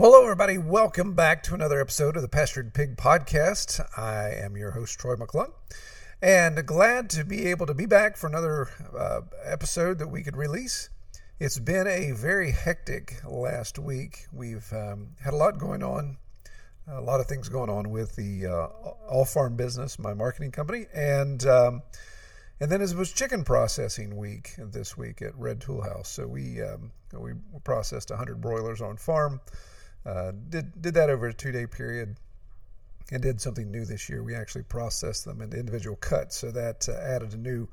Hello, everybody. Welcome back to another episode of the Pastured Pig Podcast. I am your host, Troy McClung, and glad to be able to be back for another uh, episode that we could release. It's been a very hectic last week. We've um, had a lot going on, a lot of things going on with the uh, All Farm Business, my marketing company, and um, and then it was chicken processing week this week at Red Tool House. So we um, we processed 100 broilers on farm. Uh, did did that over a two day period, and did something new this year. We actually processed them into individual cuts, so that uh, added a new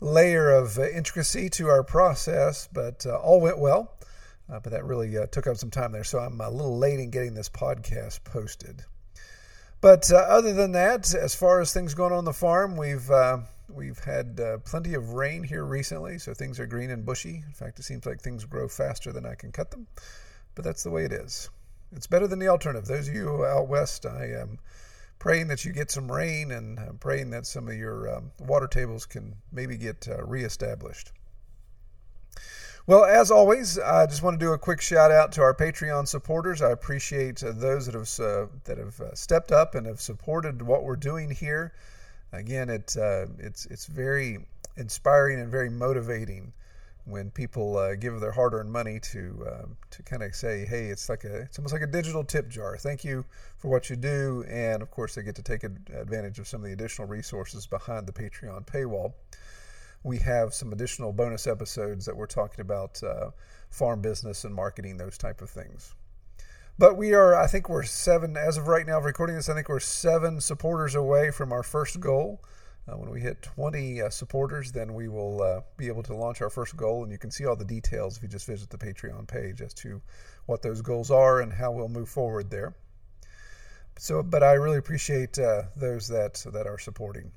layer of uh, intricacy to our process. But uh, all went well. But that really took up some time there, so I'm a little late in getting this podcast posted. But other than that, as far as things going on the farm, we've we've had uh, plenty of rain here recently, so things are green and bushy. In fact, it seems like things grow faster than I can cut them but that's the way it is. It's better than the alternative. Those of you out west, I am praying that you get some rain and I'm praying that some of your um, water tables can maybe get uh, reestablished. Well, as always, I just want to do a quick shout out to our Patreon supporters. I appreciate uh, those that have uh, that have uh, stepped up and have supported what we're doing here. Again, it uh, it's it's very inspiring and very motivating when people uh, give their hard-earned money to uh, to kind of say, "Hey, it's like a it's almost like a digital tip jar. Thank you for what you do," and of course, they get to take advantage of some of the additional resources behind the Patreon paywall. We have some additional bonus episodes that we're talking about uh, farm business and marketing, those type of things. But we are, I think, we're seven as of right now. of Recording this, I think we're seven supporters away from our first goal. Uh, when we hit 20 uh, supporters, then we will uh, be able to launch our first goal, and you can see all the details if you just visit the Patreon page as to what those goals are and how we'll move forward there. So, but I really appreciate uh, those that that are supporting.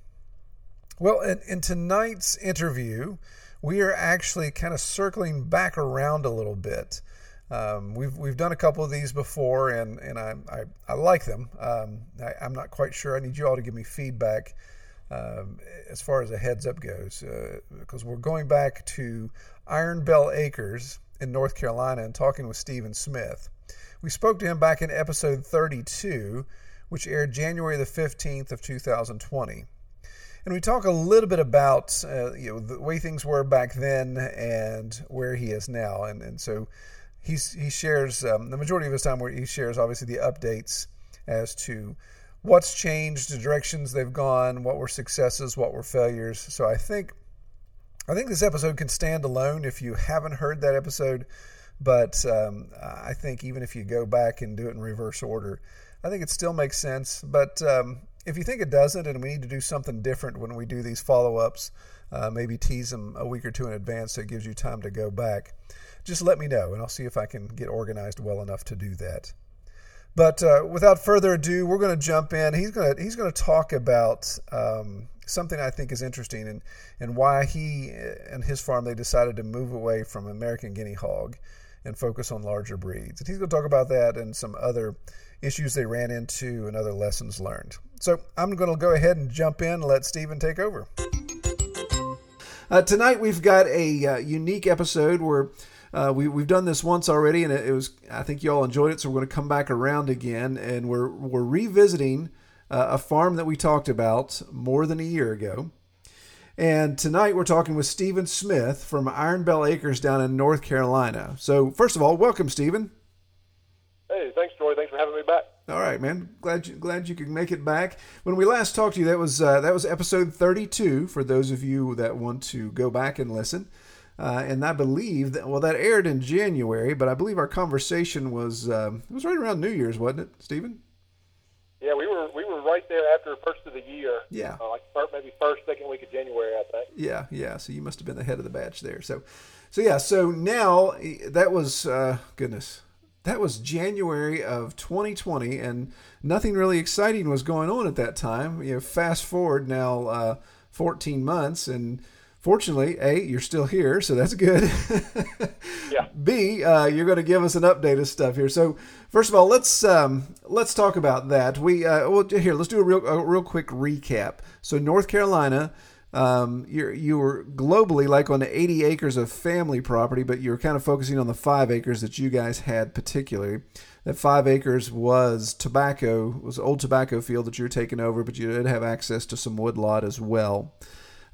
Well, in, in tonight's interview, we are actually kind of circling back around a little bit. Um, we've we've done a couple of these before, and and I I, I like them. Um, I, I'm not quite sure. I need you all to give me feedback um, as far as a heads up goes, uh, because we're going back to Iron Bell Acres in North Carolina and talking with Stephen Smith. We spoke to him back in episode 32, which aired January the 15th of 2020. And we talk a little bit about uh, you know the way things were back then and where he is now, and and so he's he shares um, the majority of his time where he shares obviously the updates as to what's changed, the directions they've gone, what were successes, what were failures. So I think I think this episode can stand alone if you haven't heard that episode. But um, I think even if you go back and do it in reverse order, I think it still makes sense. But um, if you think it doesn't, and we need to do something different when we do these follow ups, uh, maybe tease them a week or two in advance so it gives you time to go back. Just let me know, and I'll see if I can get organized well enough to do that. But uh, without further ado, we're going to jump in. He's going to he's going to talk about um, something I think is interesting and and why he and his farm they decided to move away from American Guinea Hog and focus on larger breeds. And he's going to talk about that and some other issues they ran into and other lessons learned. So I'm going to go ahead and jump in and let Stephen take over. Uh, tonight we've got a uh, unique episode where. Uh, we, we've done this once already, and it, it, was I think you all enjoyed it. So we're going to come back around again, and we're we're revisiting uh, a farm that we talked about more than a year ago. And tonight we're talking with Stephen Smith from Iron Bell Acres down in North Carolina. So first of all, welcome, Stephen. Hey, thanks, Troy. Thanks for having me back. All right, man. Glad you glad you could make it back. When we last talked to you, that was uh, that was episode 32. For those of you that want to go back and listen. Uh, and I believe that well that aired in January, but I believe our conversation was um, it was right around New Year's, wasn't it, Stephen? Yeah, we were we were right there after the first of the year. Yeah, uh, like first, maybe first second week of January, I think. Yeah, yeah. So you must have been the head of the batch there. So, so yeah. So now that was uh, goodness, that was January of 2020, and nothing really exciting was going on at that time. You know, fast forward now uh, 14 months, and fortunately, A, you're still here, so that's good. Yeah. B, uh, you're going to give us an update of stuff here. So, first of all, let's um, let's talk about that. We uh, well, here, let's do a real a real quick recap. So, North Carolina. Um, you're you were globally like on the 80 acres of family property, but you were kind of focusing on the five acres that you guys had particularly. That five acres was tobacco, was old tobacco field that you were taking over, but you did have access to some woodlot as well.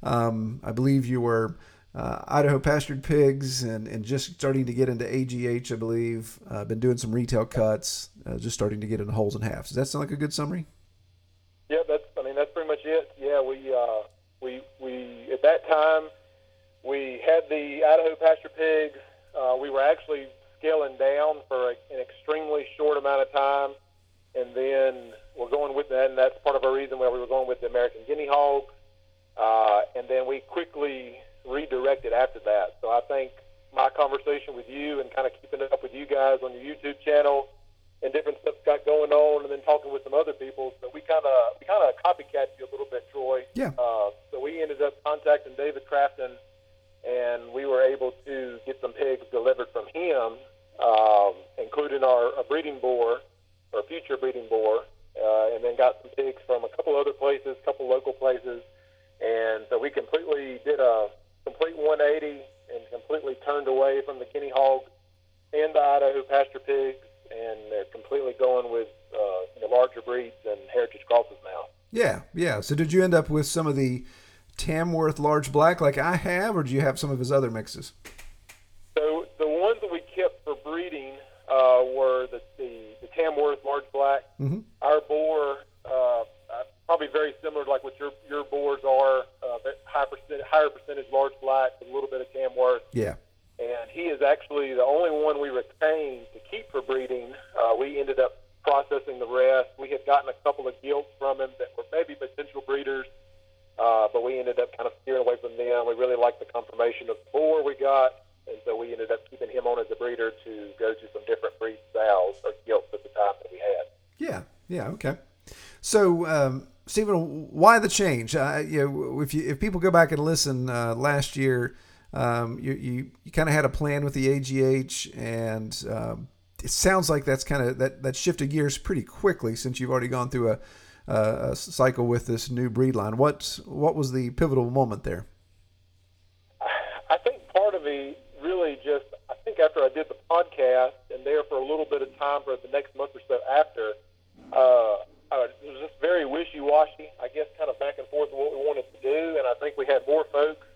Um, I believe you were uh, Idaho pastured pigs and, and just starting to get into AGH, I believe. Uh, been doing some retail cuts, uh, just starting to get into wholes and halves. Does that sound like a good summary? Yeah, that's. I mean, that's pretty much it. Yeah, we uh, we we at that time we had the Idaho pasture pigs. Uh, we were actually scaling down for a, an extremely short amount of time, and then we're going with that, and that's part of our reason why we were going with the American guinea hogs. Uh, and then we quickly redirected after that. So I think my conversation with you and kind of keeping up with you guys on your YouTube channel and different stuff got going on, and then talking with some other people. So we kind of we kind of copycat you a little bit, Troy. Yeah. Uh, so we ended up contacting David Crafton, and we were able to get some pigs delivered from him, um, including our a breeding boar, or future breeding boar, uh, and then got some pigs from a couple other places, a couple local places, and so we completely did a complete 180 and completely turned away from the guinea hog and the Idaho pasture pigs, and they're completely going with uh, know, larger breeds and heritage crosses now. Yeah, yeah. So did you end up with some of the Tamworth large black like I have, or do you have some of his other mixes? So the ones that we kept for breeding uh, were the, the, the Tamworth large black. Mm-hmm. Our boar, uh, probably very similar to like what your your boars are, uh, high percent, higher percentage large black with a little bit of Tamworth. Yeah. and he is actually the only one we retained to keep for breeding. Uh, we ended up processing the rest. We had gotten a couple of gilts from him that were maybe potential breeders, uh, but we ended up kind of steering away from them. We really liked the confirmation of the boar we got, and so we ended up keeping him on as a breeder to go to some different breed sows or gilts at the time that we had. Yeah, yeah, okay. So, um, Stephen, why the change? Uh, you know, if you if people go back and listen uh, last year, um, you you, you kind of had a plan with the AGH, and um, it sounds like that's kind of that that shifted gears pretty quickly since you've already gone through a, a, cycle with this new breed line. What what was the pivotal moment there? I think part of it really just, I think after I did the podcast and there for a little bit of time for the next month or so after, uh, uh, it was just very wishy-washy, I guess, kind of back and forth of what we wanted to do. And I think we had more folks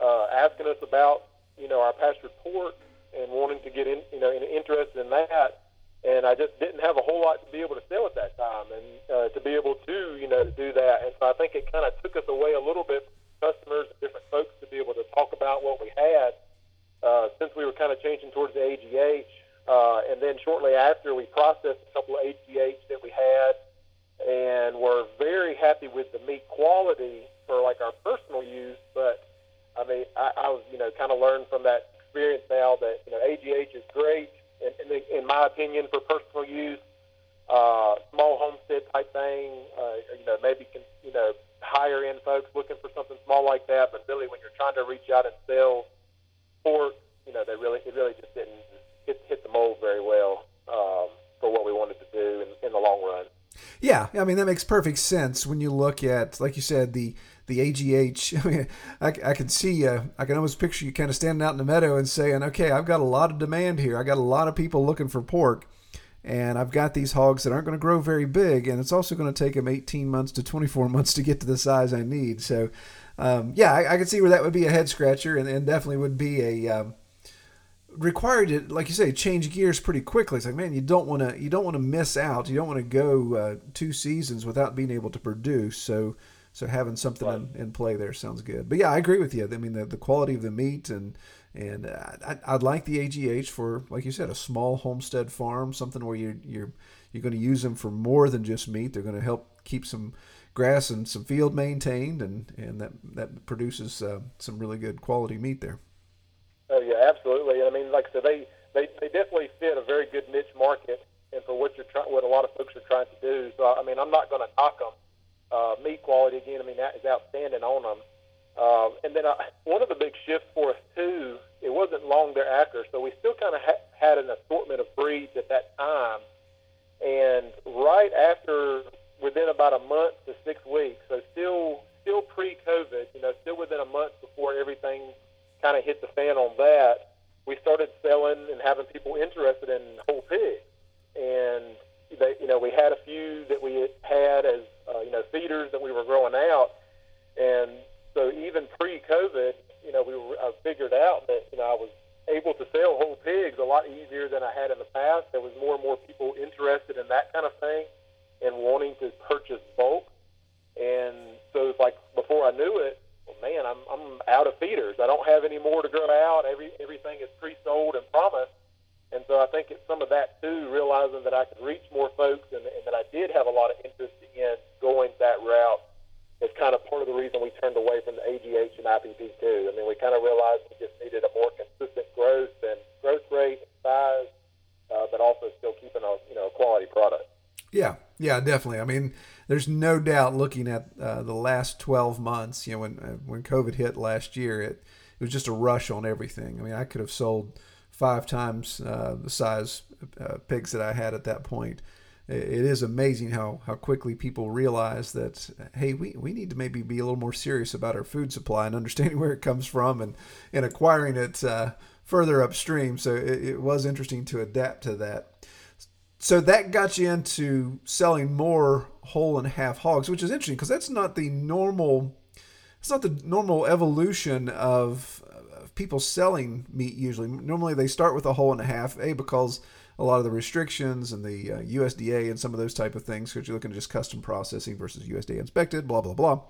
uh, asking us about, you know, our pastured pork and wanting to get in, you know, interested in that. And I just didn't have a whole lot to be able to sell at that time, and uh, to be able to, you know, to do that. And so I think it kind of took us away a little bit from customers, and different folks, to be able to talk about what we had uh, since we were kind of changing towards the AGH. Uh, and then shortly after, we processed a couple of AGH that we had, and we're very happy with the meat quality for like our personal use. But I mean, I, I was, you know, kind of learned from that experience now that you know AGH is great, in, in, in my opinion, for personal use. Uh, small homestead type thing, uh, you know, maybe can, you know higher end folks looking for something small like that. But really, when you're trying to reach out and sell pork, you know, they really it really just didn't hit, hit the mold very well um, for what we wanted to do in, in the long run. Yeah, I mean that makes perfect sense when you look at, like you said, the the AGH. I mean, I, I can see, uh, I can almost picture you kind of standing out in the meadow and saying, "Okay, I've got a lot of demand here. I got a lot of people looking for pork, and I've got these hogs that aren't going to grow very big, and it's also going to take them 18 months to 24 months to get to the size I need." So, um, yeah, I, I can see where that would be a head scratcher, and, and definitely would be a um, required to, like you say, change gears pretty quickly. It's like, man, you don't want to, you don't want to miss out. You don't want to go uh, two seasons without being able to produce. So, so having something Right. in, in play there sounds good. But yeah, I agree with you. I mean, the, the quality of the meat and and uh, I, I'd like the AGH for, like you said, a small homestead farm, something where you're you're you're going to use them for more than just meat. They're going to help keep some grass and some field maintained, and and that that produces uh, some really good quality meat there. Oh yeah, absolutely. I mean, like I said, they they they definitely fit a very good niche market, and for what you're trying, what a lot of folks are trying to do. So I mean, I'm not going to knock them. Uh, meat quality again, I mean that is outstanding on them. Uh, and then uh, one of the big shifts for us too, it wasn't long thereafter, so we still kind of ha- had an assortment of breeds at that time. And right after, within about a month to six weeks, so still still pre-COVID, you know, still within a month before everything kind of hit the fan on that, we started selling and having people interested in whole pigs. And they, you know, we had a few that we had as uh, you know feeders that we were growing out, and so even pre-COVID, you know, we were, I figured out that you know I was able to sell whole pigs a lot easier than I had in the past. There was more and more people interested in that kind of thing and wanting to purchase bulk. And so it's like before I knew it, well, man, I'm I'm out of feeders. I don't have any more to grow out. Every everything is pre-sold and promised. And so I think it's some of that too, realizing that I could reach more folks and, and that I did have a lot of interest in going that route is kind of part of the reason we turned away from the AGH and IPP too. I mean, we kind of realized we just needed a more consistent growth and growth rate and size, uh, but also still keeping a you know quality product. Yeah, yeah, definitely. I mean, there's no doubt looking at uh, the last 12 months. You know, when uh, when COVID hit last year, it it was just a rush on everything. I mean, I could have sold five times uh, the size uh, pigs that I had at that point it is amazing how, how quickly people realize that hey we, we need to maybe be a little more serious about our food supply and understanding where it comes from and, and acquiring it uh, further upstream so it, it, was interesting to adapt to that so that got you into selling more whole and half hogs which is interesting because that's not the normal it's not the normal evolution of, of people selling meat usually. Normally they start with a whole and a half a because a lot of the restrictions and the uh, USDA and some of those type of things because you're looking at just custom processing versus USDA inspected, blah blah blah.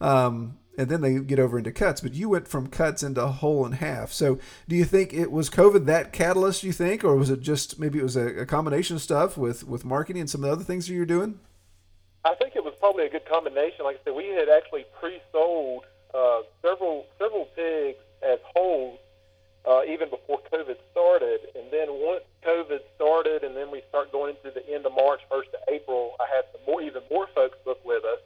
Um, and then they get over into cuts, but you went from cuts into whole and half. So, do you think it was COVID that catalyst? You think, or was it just maybe it was a, a combination of stuff with with marketing and some of the other things that you're doing? I think it was probably a good combination. Like I said, we had actually pre-sold uh, several several pigs as whole uh, even before COVID started. And then once COVID started, and then we start going into the end of March, first of April, I had some more, even more folks book with us.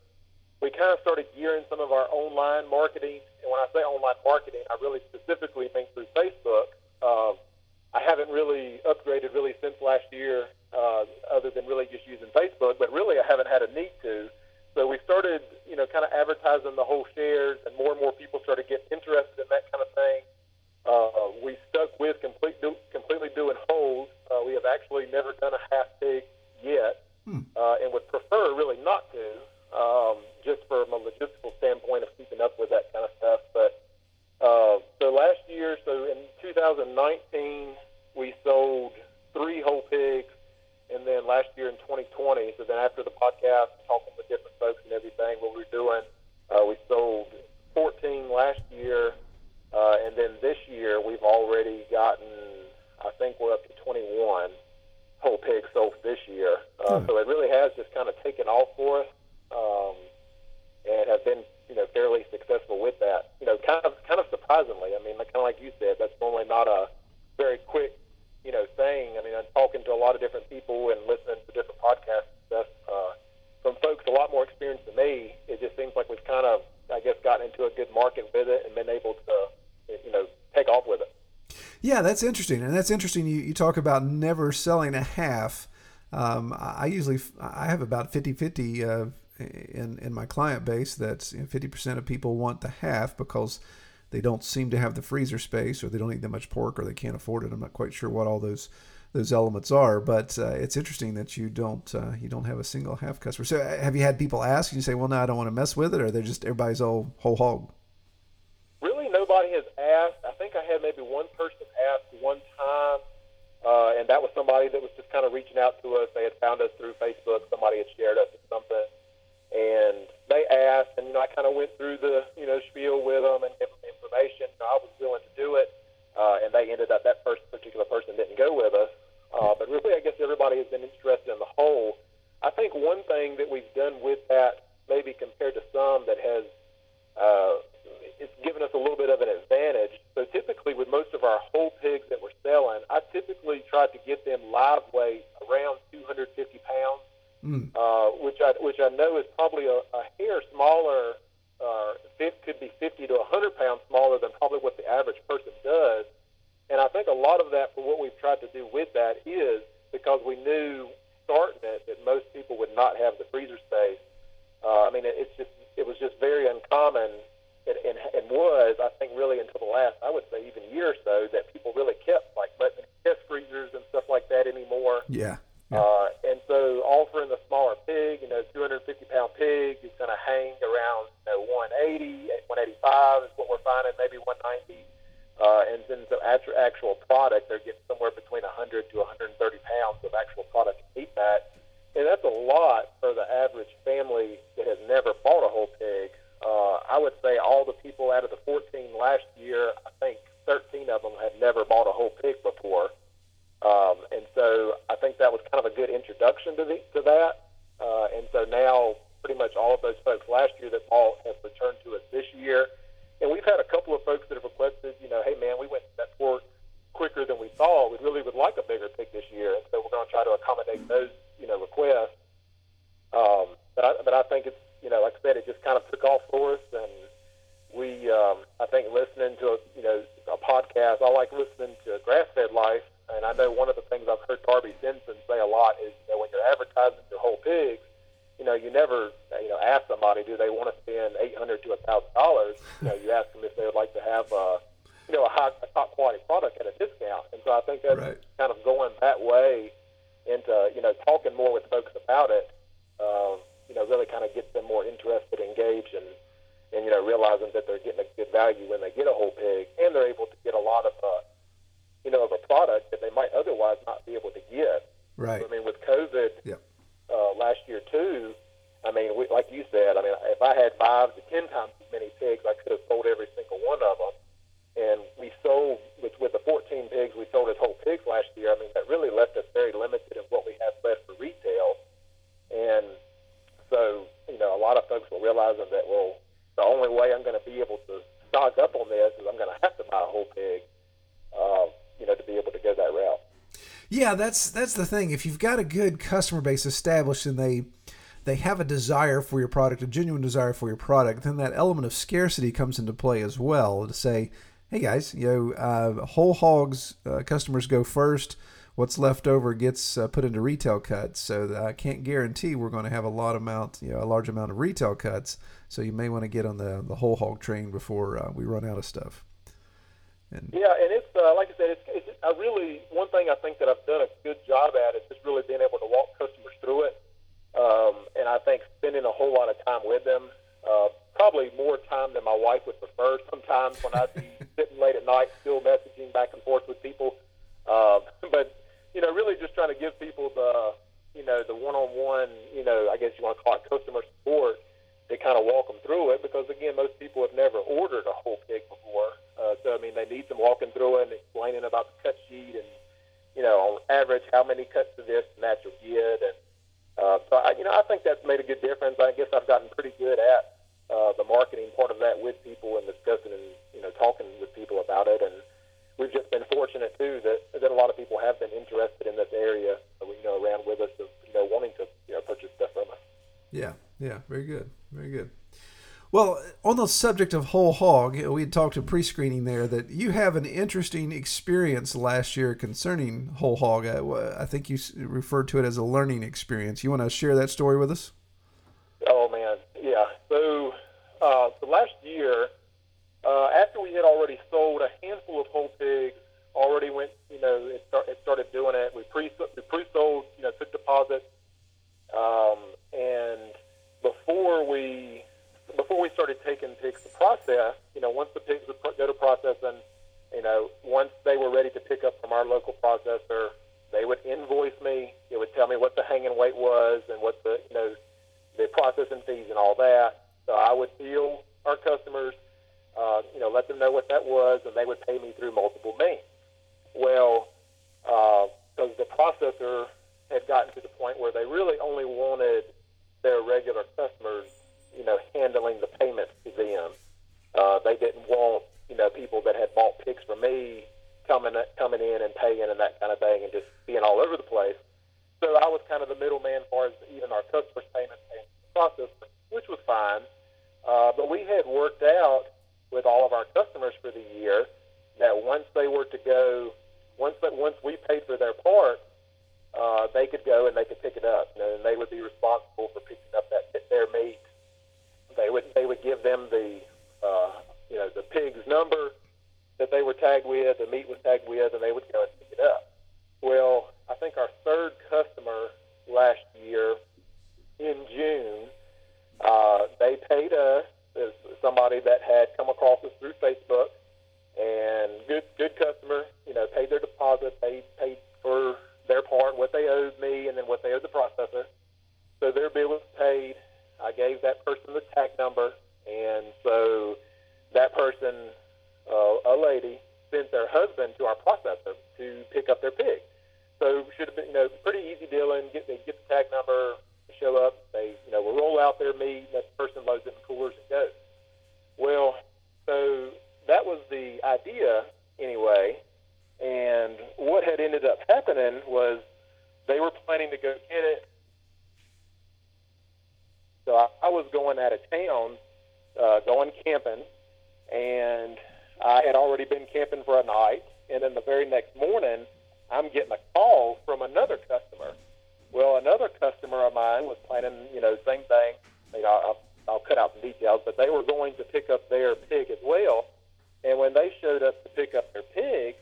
We kind of started gearing some of our online marketing, and when I say online marketing, I really specifically mean through Facebook. Uh, I haven't really upgraded really since last year, uh, other than really just using Facebook. But really, I haven't had a need to. So we started, you know, kind of advertising the whole shares, and more and more people started getting interested in that kind of thing. Uh, we stuck with complete, do, completely doing wholes. Uh, we have actually never done a half pig yet, hmm. uh, and would prefer really not to, um, just from a logistical standpoint of keeping up with that kind of stuff. But uh, so last year, so in 2019, we sold three whole pigs, and then last year in 2020, so then after the podcast, talking with different folks and everything, what we were doing, uh, we sold 14 last year uh, and then this year, we've already gotten, I think we're up to 21 whole pigs sold this year. Uh, hmm. So it really has just kind of taken off for us, um, and have been, you know, fairly successful with that. You know, kind of, kind of surprisingly. I mean, kind of like you said, that's normally not a very quick, you know, thing. I mean, I'm talking to a lot of different people and listening to different podcasts and stuff uh, from folks a lot more experienced than me. It just seems like we've kind of, I guess, gotten into a good market with it and been able to you know take off with it. Yeah, that's interesting, and that's interesting. You, you talk about never selling a half. Um, I usually I have about 50-50 uh, in in my client base. That you know, 50% of people want the half because they don't seem to have the freezer space, or they don't eat that much pork, or they can't afford it. I'm not quite sure what all those those elements are, but uh, it's interesting that you don't uh, you don't have a single half customer. So uh, have you had people ask you say, well, no, I don't want to mess with it, or they're just everybody's all whole hog? paired up with something. And they asked, and you know, I kind of went through the you know spiel with them and gave them information. You I was willing to do it, uh, and they ended up that first particular person didn't go with us. Uh, but really, I guess everybody has been interested in the whole. I think one thing that we've done with that, maybe compared to some that has, uh, it's given us a little bit of an advantage. So typically, with most of our whole pigs that we're selling, I typically try to get them live weight around 250 pounds Mm. uh, which I which I know is probably a, a hair smaller. Uh, it could be 50 to 100 pounds smaller than probably what the average person does. And I think a lot of that for what we've tried to do with that is because we knew starting it that most people would not have the freezer space. Uh, I mean, it, it's just it was just very uncommon, and, and, and was I think really until the last I would say even year or so that people really kept like letting test freezers and stuff like that anymore. Yeah. Uh, and so offering the smaller pig, you know, 250 pound pig is going to hang around you know, 180, 185 is what we're finding, maybe 190. Uh, and then the actual, actual product, they're getting somewhere between 100 to 130 pounds of actual product meat fat. And that's a lot for the average family that has never bought a whole pig. Uh, I would say all the people out of the 14 last year, I think 13 of them had never bought a whole pig before. Um, and so I think that was kind of a good introduction to, the, to that. Uh, and so now pretty much all of those folks last year that bought have returned to us this year. And we've had a couple of folks that have requested, you know, hey man, we went to that port quicker than we thought. We really would like a bigger pig this year, and so we're going to try to accommodate those, you know, requests. Um, but I, but I think it's, you know, like I said, it just kind of took off for us, and we, um, I think, listening to a, you know, a podcast. I like listening to Grass Fed Life, and I know one of the things I've heard Darby Simpson say a lot is, you know, when you're advertising your whole pigs, you know, you never, you know, ask somebody, do they want to spend eight hundred to a thousand dollars? You know, you ask them if they would like to have, uh, you know, a high, a top quality product at a discount. And so I think that's Right. kind of going that way into, you know, talking more with folks about it. Um, you know, really kind of gets them more interested, engaged, and and you know, realizing that they're getting a good value when they get a whole pig, and they're able to get a lot of, uh, you know, of a product that they might otherwise not be able to get. Right. I mean, with COVID Yep. uh, last year too, I mean, we, like you said, I mean, if I had five to ten times as many pigs, I could have sold every single one of them. And we sold with with the 14 pigs we sold as whole pigs last year. I mean, that really left us very limited in what we have left for retail. And so, you know, a lot of folks were realizing that well, the only way I'm going to be able to stock up on this is I'm going to have to buy a whole pig, uh, you know, to be able to go that route. Yeah, that's that's the thing. If you've got a good customer base established and they they have a desire for your product, a genuine desire for your product, then that element of scarcity comes into play as well. To say, hey guys, you know, uh, whole hogs uh, customers go first. What's left over gets uh, put into retail cuts. So I can't guarantee we're going to have a lot amount, you know, a large amount of retail cuts. So you may want to get on the the whole hog train before uh, we run out of stuff. And Yeah, and it's uh, like I said, it's, it's I really one thing I think that I've done a good job at is just really being able to walk customers through it, um, and I think spending a whole lot of time with them, uh, probably more time than my wife would prefer. Sometimes when I'd be sitting late at night, still back and forth with people, uh, but you know, really just trying to give people the you know the one-on-one, you know, I guess you want to call it customer support to kind of walk them through it because again, most people have never ordered a whole pig before. Uh, so I mean, they need some walking through it and explaining about the cut sheet and you know, on average, how many cuts of this and that you'll get. And uh, so I, you know, I think that's made a good difference. I guess I've gotten pretty good at uh, the marketing part of that with people and discussing and you know talking with people about it. And we've just been fortunate too that that a lot of people have been interested in this area. You know, around with us, of, you know, wanting to you know purchase stuff from us. Yeah, yeah, very good, very good. Well, on the subject of whole hog, we had talked to pre-screening there that you have an interesting experience last year concerning whole hog. I, I think you referred to it as a learning experience. You want to share that story with us? Oh man, yeah. So, uh, so last year, uh, after we had already sold a handful of whole pigs, already went, you know, it, start, it started doing it. We pre we pre-sold, you know, took deposits, um, and before we before we started taking pigs to process, you know, once the pigs would pro- go to processing, you know, once they were ready to pick up from our local processor, they would invoice me. It would tell me what the hanging weight was and what the, you know, the processing fees and all that. So I would bill our customers, uh, you know, let them know what that was, and they would pay me through multiple means. Well, because the processor had gotten to the point where they really only wanted their regular customers, you know, handling the payments to them. Uh, they didn't want, you know, people that had bought pigs from me coming coming in and paying and that kind of thing, and just being all over the place. so I was kind of the middleman as far as even our customers' payments and process, which was fine. Uh, but we had worked out with all of our customers for the year that once they were to go, once that once we paid for their part, uh, they could go and they could pick it up, you know, and they would be responsible for picking up that their meat. They would they would give them the uh, you know the pig's number that they were tagged with, the meat was tagged with, and they would go and pick it up. Well, I think our third customer last year in June, uh, they paid us as somebody that had come across us through Facebook and good good customer, you know, paid their deposit, paid paid for their part, what they owed me, and then what they owed the processor. So their bill was paid. I gave that person the tag number, and so that person, uh, a lady, sent their husband to our processor to pick up their pig. So should have been, you know, pretty easy dealing. Get they get the tag number, show up. They, you know, will roll out their meat, and that person loads it in the coolers and goes. Well, so that was the idea anyway. And what had ended up happening was they were planning to go get it. So I, I was going out of town, uh, going camping, and I had already been camping for a night. And then the very next morning, I'm getting a call from another customer. Well, another customer of mine was planning, you know, same thing. You know, I'll, I'll cut out some details, but they were going to pick up their pig as well. And when they showed up to pick up their pig,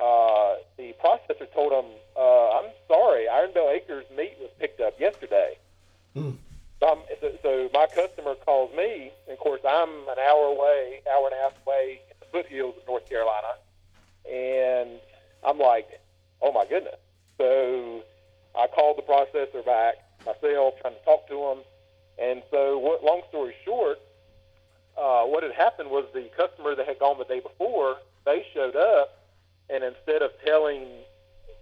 uh, the processor told them, uh, "I'm sorry, Iron Bell Acres meat was picked up yesterday." Hmm. So, I'm, so, so my customer calls me, and of course I'm an hour away, hour and a half away in the foothills of North Carolina, and I'm like, "Oh my goodness!" So I called the processor back myself, trying to talk to him, and so what? Long story short, uh, what had happened was the customer that had gone the day before, they showed up, and instead of telling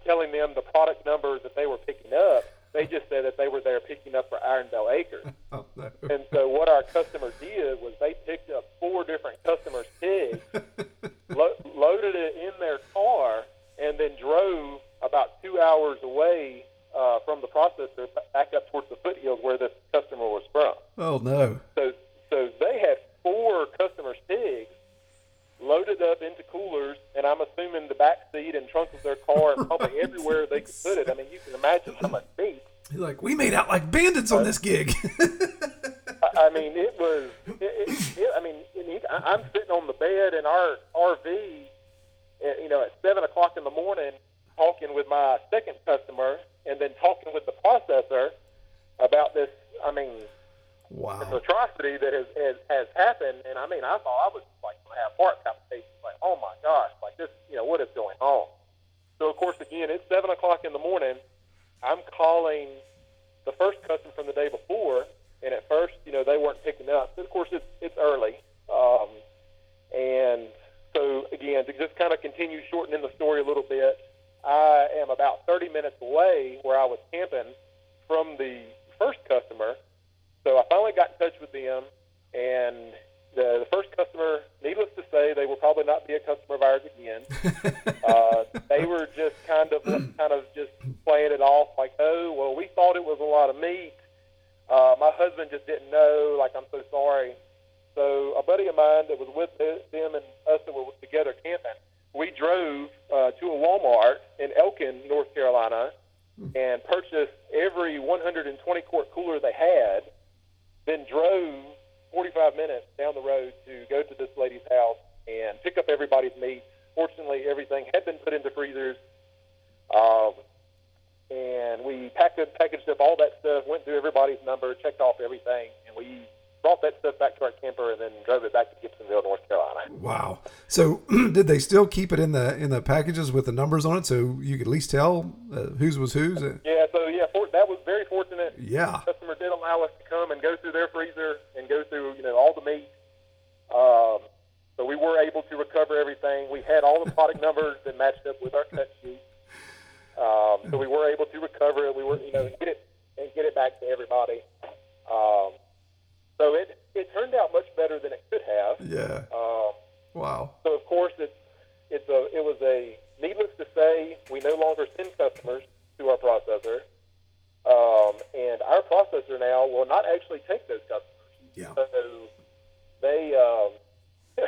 telling them the product number that they were picking up, they just said that they were there picking up for Iron Bell Acres. Oh, no. And so what our customer did was they picked up four different customers' pigs, lo- loaded it in their car, and then drove about two hours away uh, from the processor back up towards the foothills where this customer was from. Oh, no. So, so they had four customers' pigs loaded up into coolers, and I'm assuming the back seat and trunk of their car, and probably everywhere they could put it. I mean, you can imagine how much meat. Like, we made out like bandits on this gig. I, I mean, it was. It, it, it, I mean, I- I'm sitting on the bed in our RV, uh, you know, at seven o'clock in the morning, talking with my second customer, and then talking with the processor about this. I mean, this atrocity that has, has has happened, and I mean, I thought I was like going to have heart palpitations, like, oh my gosh, like this, you know, what is going on? So of course, again, it's seven o'clock in the morning. I'm calling the first customer from the day before, and at first, you know, they weren't picking up. But of course, it's it's early, um, and so again, to just kind of continue shortening the story a little bit, I am about 30 minutes away where I was camping from the first customer. So I finally got in touch with them, and the, the first customer, needless to say, they will probably not be a customer of ours again. uh, they were just kind of kind of just playing it off like, oh, well, we thought it was a lot of meat. Uh, my husband just didn't know. Like, I'm so sorry. So a buddy of mine that was with them and us that were together camping, we drove uh, to a Walmart in Elkin, North Carolina, and purchased every 120 quart cooler they had. Then drove 45 minutes down the road to go to this lady's house and pick up everybody's meat. Fortunately, everything had been put into freezers. Um, and we packed up, packaged up all that stuff, went through everybody's number, checked off everything, and we brought that stuff back to our camper and then drove it back to Gibsonville, North Carolina. Wow. So, did they still keep it in the in the packages with the numbers on it, so you could at least tell uh, whose was whose? Yeah, so yeah, for, that was very fortunate. yeah. The customer did allow us to come and go through their freezer and go through, you know, all the meat. Um, so we were able to recover everything. We had all the product numbers that matched up with our cut sheet. Um, so we were able to recover it. We were, you know, get it and get it back to everybody. Um, so it it turned out much better than it could have. Yeah. Um, Wow. so of course it's it's a it was a needless to say we no longer send customers to our processor. processor now will not actually take those customers. Yeah. So they, um,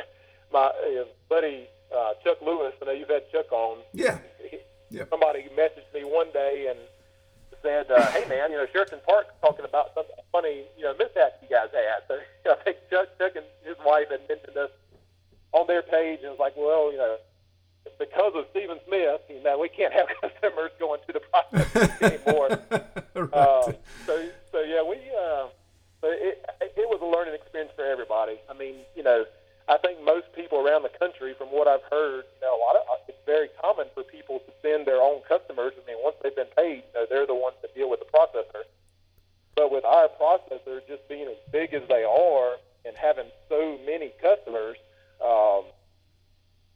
my uh, buddy uh, Chuck Lewis, I know you've had Chuck on. Yeah. He- Yeah. Somebody messaged me one day and said, uh, "Hey man, you know Sheraton Park talking about some funny, you know, mishap you guys had." So I think Chuck, Chuck and his wife had mentioned us on their page, and it was like, "Well, you know, because of Stephen We can't have customers going to the process anymore." right. Uh, so, so yeah, we. Uh, but it, it was a learning experience for everybody. I mean, you know, I think most people around the country, from what I've heard, you know, a lot of it's very common for people to send their own customers. I mean, once they've been paid, you know, they're the ones that deal with the processor. But with our processor just being as big as they are and having so many customers, um,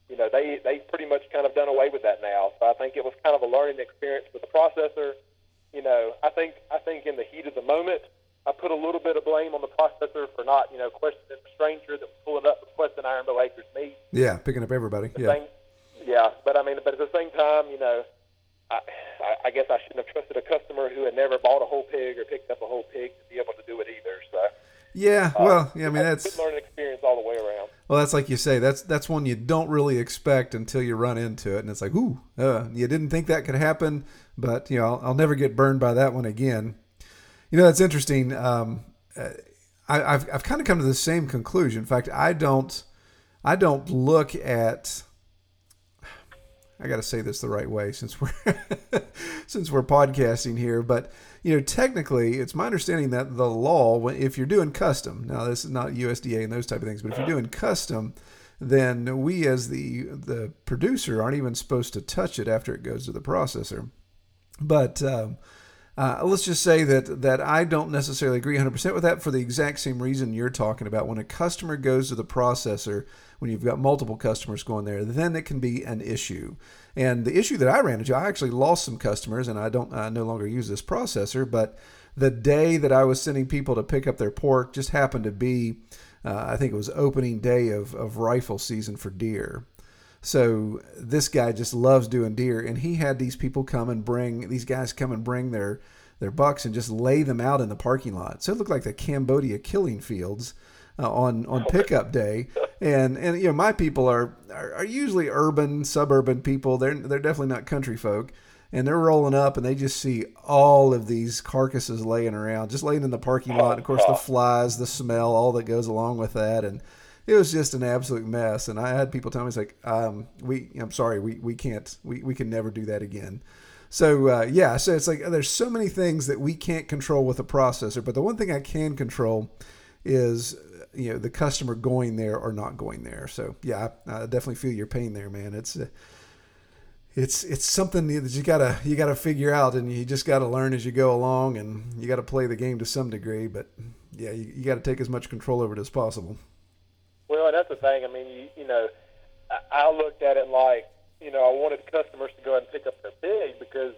you know, they they pretty much kind of done away with that now. So I think it was kind of a learning experience with the processor. You know, I think I think in the heat of the moment, I put a little bit of blame on the processor for not, you know, questioning the stranger that was pulling up requesting Iron Bell Acres meat. yeah, picking up everybody. Yeah. Same, yeah, but I mean, but at the same time, you know, I, I, guess I shouldn't have trusted a customer who had never bought a whole pig or picked up a whole pig to be able to do it either. So, Yeah. Well, yeah, I mean that's good learning experience all the way around. well, that's like you say. That's that's one you don't really expect until you run into it, and it's like, ooh, uh, you didn't think that could happen, but you know, I'll, I'll never get burned by that one again. You know, that's interesting. Um, uh, I, I've I've kind of come to the same conclusion. In fact, I don't I don't look at. I got to say this the right way since we're since we're podcasting here, but you know, technically, it's my understanding that the law, if you're doing custom, now this is not USDA and those type of things, but if you're doing custom, then we as the the producer aren't even supposed to touch it after it goes to the processor. But um, uh, let's just say that that I don't necessarily agree 100% with that for the exact same reason you're talking about. When a customer goes to the processor, when you've got multiple customers going there, then it can be an issue. And the issue that I ran into, I actually lost some customers, and I don't I no longer use this processor. But the day that I was sending people to pick up their pork just happened to be, uh, I think it was opening day of, of rifle season for deer. So this guy just loves doing deer, and he had these people come and bring these guys come and bring their their bucks and just lay them out in the parking lot. So it looked like the Cambodia killing fields uh, on on pickup day. And and you know my people are, are are usually urban suburban people. They're they're definitely not country folk. And they're rolling up, and they just see all of these carcasses laying around, just laying in the parking lot. Of course, the flies, the smell, all that goes along with that, and it was just an absolute mess. And I had people tell me, "It's like, um, we, I'm sorry, we, we can't, we, we can never do that again." So uh, yeah, so it's like there's so many things that we can't control with a processor, but the one thing I can control is you know the customer going there or not going there. So yeah, I, I definitely feel your pain there, man. It's uh, it's it's something that you gotta you gotta figure out, and you just gotta learn as you go along, and you gotta play the game to some degree. But yeah, you, you gotta take as much control over it as possible. Well, and that's the thing. I mean, you, you know, I, I looked at it like, you know, I wanted customers to go ahead and pick up their pig because,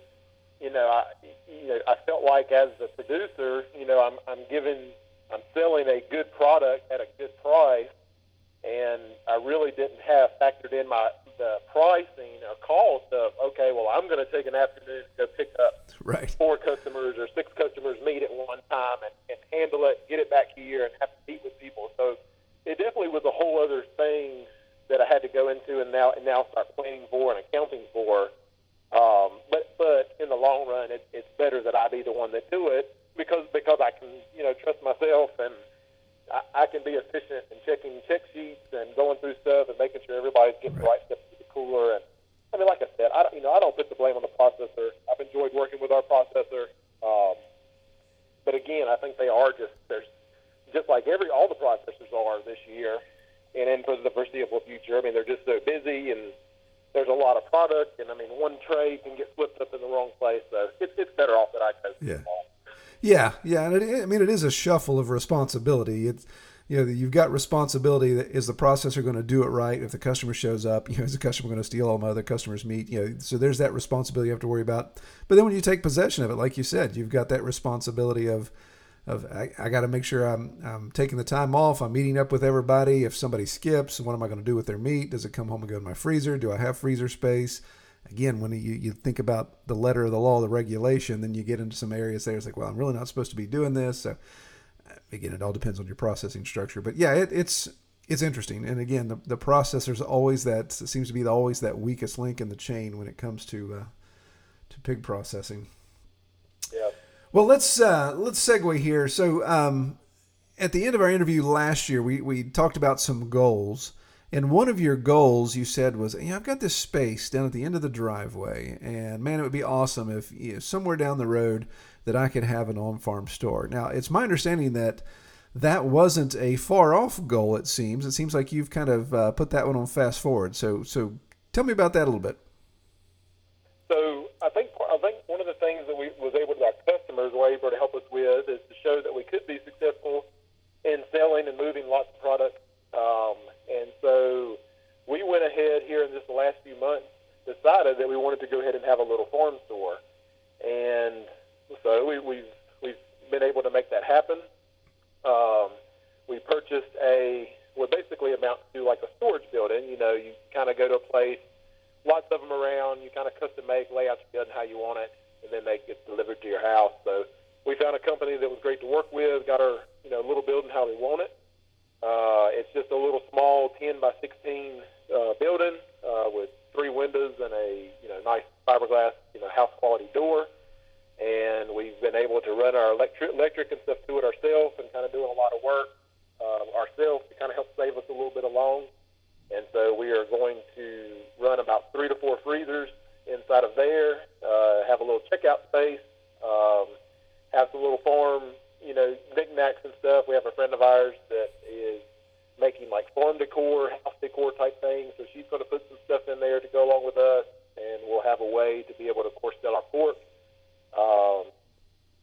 you know, I, you know, I felt like as a producer, you know, I'm, I'm giving, I'm selling a good product at a good price, and I really didn't have factored in my the pricing or cost of, okay, well, I'm going to take an afternoon to go pick up Right. four customers or six customers meat at one time and, and handle it, get it back here, and have to meet with people. So it definitely was a whole other thing that I had to go into and now and now start planning for and accounting for. Um, but but in the long run, it, it's better that I be the one that do it because because I can you know trust myself and I, I can be efficient in checking check sheets and going through stuff and making sure everybody's getting the right stuff to the cooler. And I mean, like I said, I don't, you know I don't put the blame on the processor. I've enjoyed working with our processor. Um, but again, I think they are just there's just like every all the processors are this year, and then for the foreseeable future. I mean, they're just so busy, and there's a lot of product, and I mean, one tray can get flipped up in the wrong place. So it's it's better off that I go. Yeah. Yeah, yeah, and it, I mean it is a shuffle of responsibility. It's you know you've got responsibility. That is the processor going to do it right? If the customer shows up, you know, is the customer going to steal all my other customers' meat? You know, so there's that responsibility you have to worry about. But then when you take possession of it, like you said, you've got that responsibility of of I, I got to make sure I'm I'm taking the time off. I'm meeting up with everybody. If somebody skips, what am I going to do with their meat? Does it come home and go in my freezer? Do I have freezer space? again, when you, you think about the letter of the law, the regulation, then you get into some areas there. It's like, well, I'm really not supposed to be doing this. So again, it all depends on your processing structure. But yeah, it, it's it's interesting. And again, the, the processor's always that seems to be always that weakest link in the chain when it comes to uh, to pig processing. Well, let's uh, let's segue here. So um, at the end of our interview last year, we we talked about some goals. And one of your goals you said was, yeah, I've got this space down at the end of the driveway, and man, it would be awesome if you know, somewhere down the road that I could have an on-farm store. Now, it's my understanding that that wasn't a far-off goal. It seems. It seems like you've kind of uh, put that one on fast forward. So, so tell me about that a little bit. So, I think I think one of the things that we was able to our able to help us with is to show that we could be successful in selling and moving lots of products. Um, and so we went ahead here in just the last few months, decided that we wanted to go ahead and have a little farm store. And so we, we've, we've been able to make that happen. Um, we purchased a, what basically amounts to like a storage building. You know, you kind of go to a place, lots of them around, you kind of custom make, lay out your building how you want it, and then they get delivered to your house. So we found a company that was great to work with, got our, you know, little building how we want it. Uh, it's just a little small 10 by 16 uh, building uh, with three windows and a you know nice fiberglass you know house quality door. And we've been able to run our electric electric and stuff through it ourselves and kind of doing a lot of work uh, ourselves to kind of help save us a little bit along. And so we are going to run about three to four freezers inside of there, uh, have a little checkout space, um, have some little farm you know, knickknacks and stuff. We have a friend of ours that is making like farm decor, house decor type things. So she's going to put some stuff in there to go along with us, and we'll have a way to be able to, of course, sell our pork, um,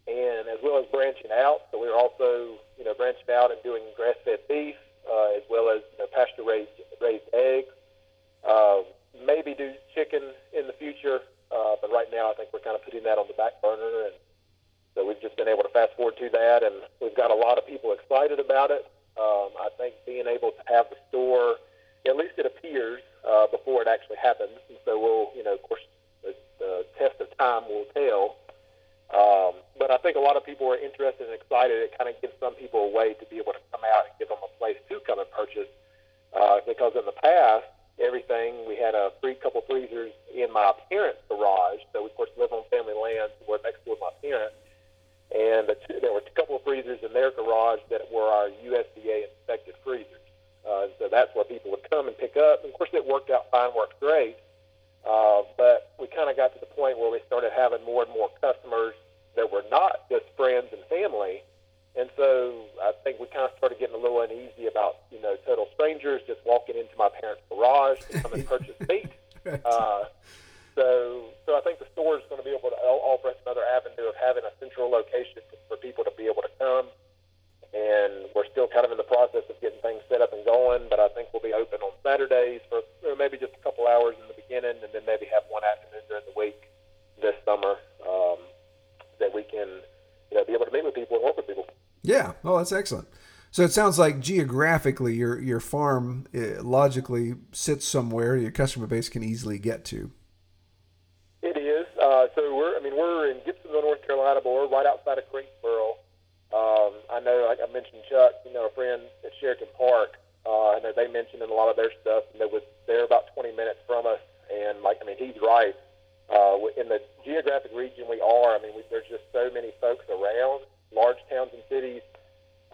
and as well as branching out. So we're also, you know, branching out and doing grass-fed beef, uh, as well as you know, pasture-raised raised eggs. Uh, maybe do chicken in the future, uh, but right now I think we're kind of putting that on the back burner and so we've just been able to fast forward to that, and we've got a lot of people excited about it. Um, I think being able to have the store, at least it appears, uh, before it actually happens. And so we'll, you know, of course, the, the test of time will tell. Um, but I think a lot of people are interested and excited. It kind of gives some people a way to be able to come out and give them a place to come and purchase. Uh, because in the past, everything we had a free couple freezers in my parents' garage. So we of course live on family land. So we're next door to my parents and the two, there were a couple of freezers in their garage that were our USDA inspected freezers. Uh, so that's where people would come and pick up. And of course, it worked out fine, worked great. Uh, but we kind of got to the point where we started having more and more customers that were not just friends and family. And so I think we kind of started getting a little uneasy about, you know, total strangers just walking into my parents' garage to come and purchase meat. Uh, so, so I think the store is going to be able to offer us another avenue of having a central location for people to be able to come. And we're still kind of in the process of getting things set up and going, but I think we'll be open on Saturdays for maybe just a couple hours in the beginning, and then maybe have one afternoon during the week this summer um, that we can, you know, be able to meet with people and work with people. Yeah, oh, that's excellent. So it sounds like geographically, your your farm uh, logically sits somewhere your customer base can easily get to. Uh, so we're, I mean, we're in Gibsonville, North Carolina, but we're right outside of Greensboro. Um, I know, like I mentioned, Chuck, you know, a friend at Sheraton Park. Uh, I know they mentioned in a lot of their stuff, and they was they're about 20 minutes from us. And like, I mean, he's right. Uh, in the geographic region we are, I mean, we, there's just so many folks around, large towns and cities.